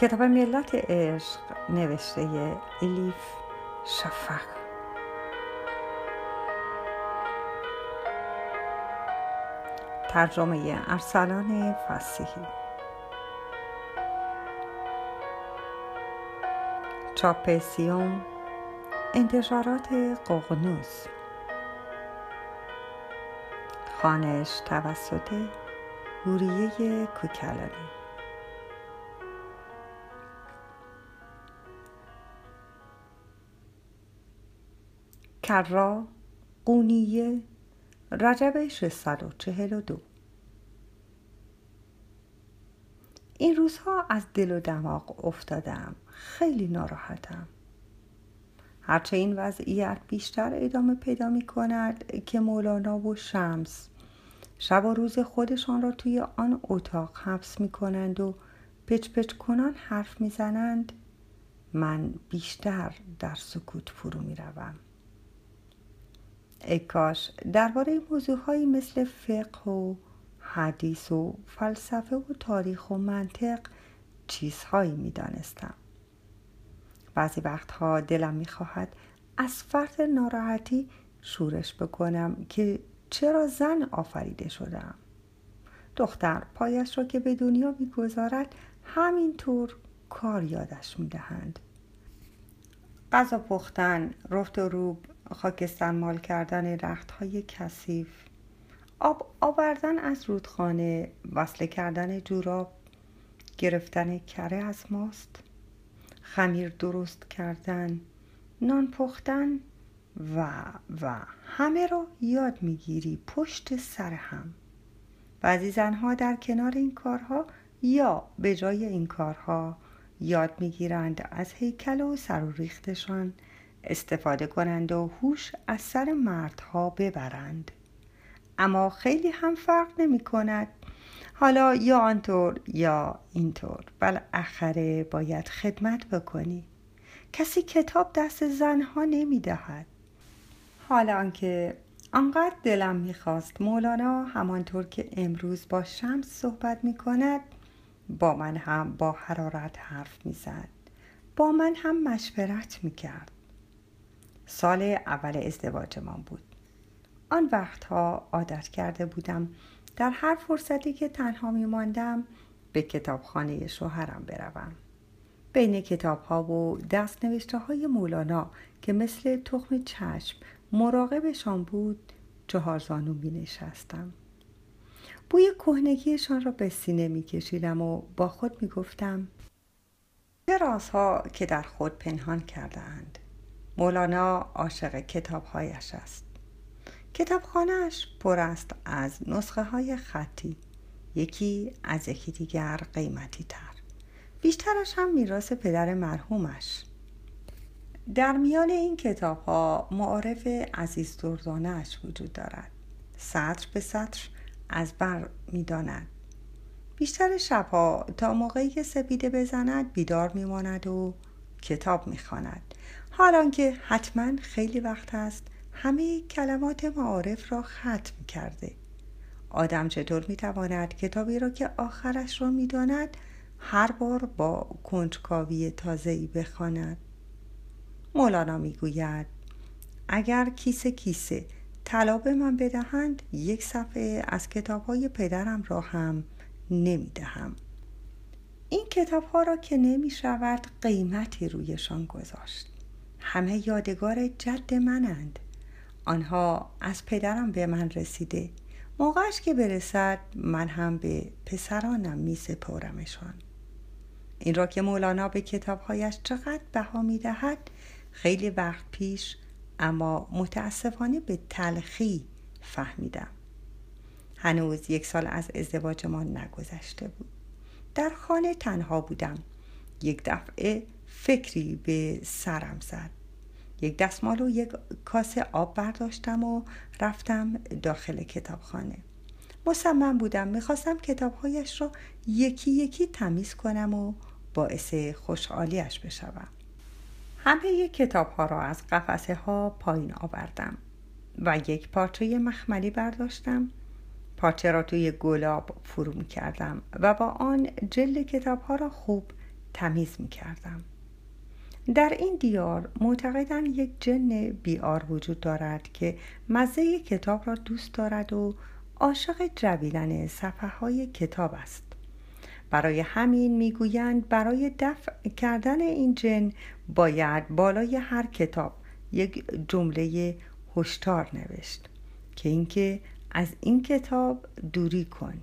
کتاب ملت عشق نوشته الیف شفق. ترجمه ارسلان فسیحی. چاپ سیوم انتشارات ققنوس خانش توسط هوریه کوکلانی کرا قونیه رجب 642 این روزها از دل و دماغ افتادم. خیلی ناراحتم. هرچه این وضعیت بیشتر ادامه پیدا می کند که مولانا و شمس شب و روز خودشان را توی آن اتاق حبس می کنند و پچ پچ کنان حرف می زنند من بیشتر در سکوت فرو می روم. ای کاش. درباره موضوعهایی مثل فقه و حدیث و فلسفه و تاریخ و منطق چیزهایی می‌دانستم. بعضی وقتها دلم می‌خواهد از فرط ناراحتی شورش بکنم که چرا زن آفریده شدم. دختر پایش را که به دنیا می‌گذارد همینطور کار یادش می‌دهند. غذا پختن رفت و روب خاکستر مال کردن رخت های کثیف. آب آوردن از رودخانه وصله کردن جوراب گرفتن کره از ماست خمیر درست کردن نان پختن و و همه را یاد می‌گیری پشت سر هم. بعضی زنها در کنار این کارها یا به جای این کارها یاد می‌گیرند از هیکل و سر و ریختشان استفاده کنند و هوش از سر مردها ببرند. اما خیلی هم فرق نمی کند. حالا یا آنطور یا اینطور. بالاخره باید خدمت بکنی. کسی کتاب دست زنها نمی دهد. حالا آنکه آنقدر دلم می‌خواست مولانا همانطور که امروز با شمس صحبت می کند با من هم با حرارت حرف می‌زد با من هم مشورت می‌کرد سال اول ازدواجمان بود. آن وقتها عادت کرده بودم در هر فرصتی که تنها می ماندم به کتابخانه شوهرم بروم. بین کتاب ها و دست نوشته های مولانا که مثل تخم چشم مراقبشان بود چهار زانو می نشستم بوی کهنگیشان را به سینه می کشیدم و با خود می گفتم چه رازها که در خود پنهان کردهاند. مولانا عاشق کتابهایش است. کتابخانهاش پر است از نسخه های خطی یکی از یکی دیگر قیمتی تر بیشترش هم میراث پدر مرحومش. در میان این کتاب ها معارف عزیز دردانش وجود دارد. سطر به سطر از بر می‌داند. بیشتر شبها تا موقعی که سپیده بزند بیدار میماند و کتاب می‌خواند. حالان که حتما خیلی وقت است همه کلمات معارف را ختم کرده. آدم چطور می‌تواند کتابی را که آخرش را می‌داند هر بار با کنجکاوی تازه‌ای بخواند؟ مولانا می‌گوید اگر کیسه کیسه طلا به من بدهند یک صفحه از کتاب های پدرم را هم نمی‌دهم. این کتاب ها را که نمی شود قیمتی رویشان گذاشت. همه یادگار جد منند. آنها از پدرم به من رسیده. موقعش که برسد من هم به پسرانم می سپارمشان. این را که مولانا به کتابهایش چقدر بها می دهد خیلی وقت پیش اما متاسفانه به تلخی فهمیدم. هنوز یک سال از ازدواجمان نگذشته بود. در خانه تنها بودم. یک دفعه فکری به سرم زد. یک دستمال و یک کاسه آب برداشتم و رفتم داخل کتابخانه. مصمم بودم می‌خواستم کتابهایش را یکی یکی تمیز کنم و باعث خوشحالیش بشوم. همه کتاب ها را از قفسه ها پایین آوردم و یک پارچه مخملی برداشتم. پارچه را توی گلاب فرو کردم و با آن جلد کتاب ها را خوب تمیز می کردم. در این دیار معتقدم یک جن بیار وجود دارد که مزه کتاب را دوست دارد و عاشق جویدن صفحه های کتاب است. برای همین می‌گویند برای دفع کردن این جن باید بالای هر کتاب یک جمله هشدار نوشت که اینکه از این کتاب دوری کن.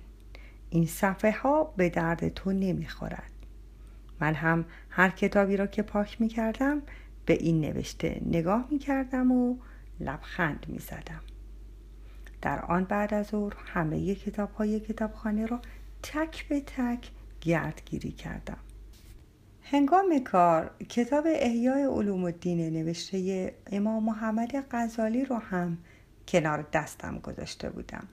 این صفحه ها به درد تو نمی‌خورد. من هم هر کتابی را که پاک می کردم به این نوشته نگاه می کردم و لبخند می زدم. در آن بعد از ظهر همه کتاب های کتابخانه را تک به تک گردگیری کردم. هنگام کار کتاب احیای علوم الدین نوشته امام محمد غزالی را هم کنار دستم گذاشته بودم.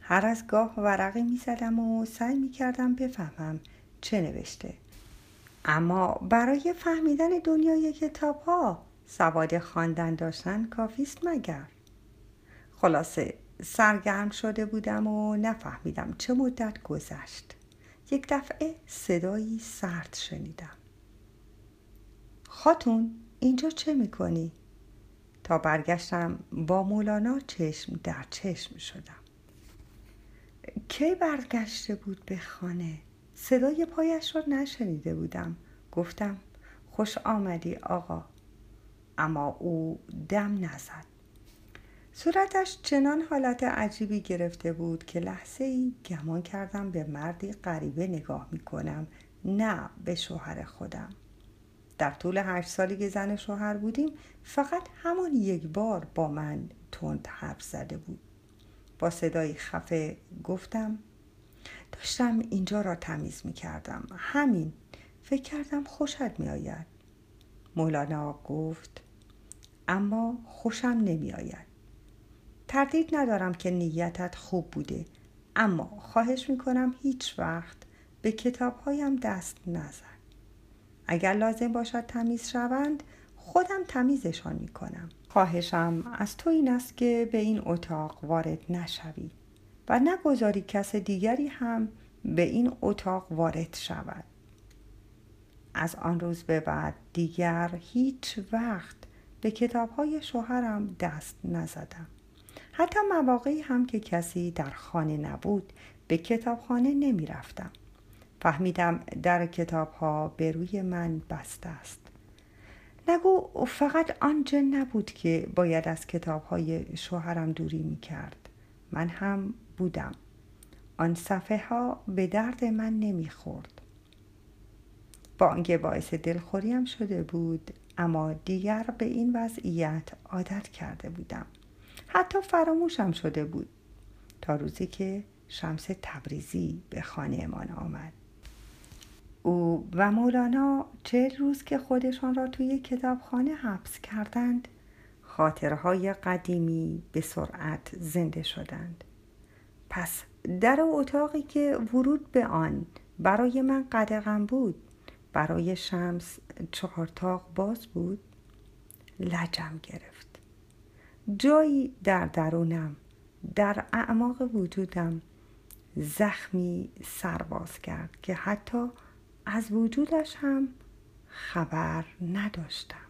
هر از گاه ورقی می زدم و سعی می کردم بفهمم چه نوشته. اما برای فهمیدن دنیای کتاب ها سواد خواندن داشتن کافیست مگر خلاصه سرگرم شده بودم و نفهمیدم چه مدت گذشت یک دفعه صدایی سرد شنیدم خاتون اینجا چه می‌کنی؟ تا برگشتم با مولانا چشم در چشم شدم کی برگشته بود به خانه؟ صدای پایش را نشنیده بودم. گفتم خوش آمدی آقا. اما او دم نزد. صورتش چنان حالت عجیبی گرفته بود که لحظه ای گمان کردم به مردی غریبه نگاه می کنم نه به شوهر خودم. در طول هشت سالی که زن شوهر بودیم فقط همان یک بار با من تند حرف زده بود. با صدای خفه گفتم داشتم اینجا را تمیز می کردم همین. فکر کردم خوشت می آید مولانا گفت اما خوشم نمی آید تردید ندارم که نیتت خوب بوده اما خواهش می کنم هیچ وقت به کتابهایم دست نزن. اگر لازم باشد تمیز شوند خودم تمیزشان می کنم خواهشم از تو این است که به این اتاق وارد نشوی و نگذاری کس دیگری هم به این اتاق وارد شود. از آن روز به بعد دیگر هیچ وقت به کتاب های شوهرم دست نزدم. حتی مواقعی هم که کسی در خانه نبود به کتابخانه نمی رفتم. فهمیدم در کتاب ها به روی من بسته است. نگو فقط آن جن نبود که باید از کتاب های شوهرم دوری می کرد من هم بودم. آن صفحه ها به درد من نمی‌خورد. با آنکه باعث دلخوریم شده بود اما دیگر به این وضعیت عادت کرده بودم. حتی فراموشم شده بود. تا روزی که شمس تبریزی به خانهمان آمد. او و مولانا چه روز که خودشان را توی کتابخانه حبس کردند خاطرهای قدیمی به سرعت زنده شدند. پس در اتاقی که ورود به آن برای من قدغن بود برای شمس چهارتاق باز بود لجم گرفت. جایی در درونم در اعماق وجودم زخمی سرباز کرد که حتی از وجودش هم خبر نداشتم.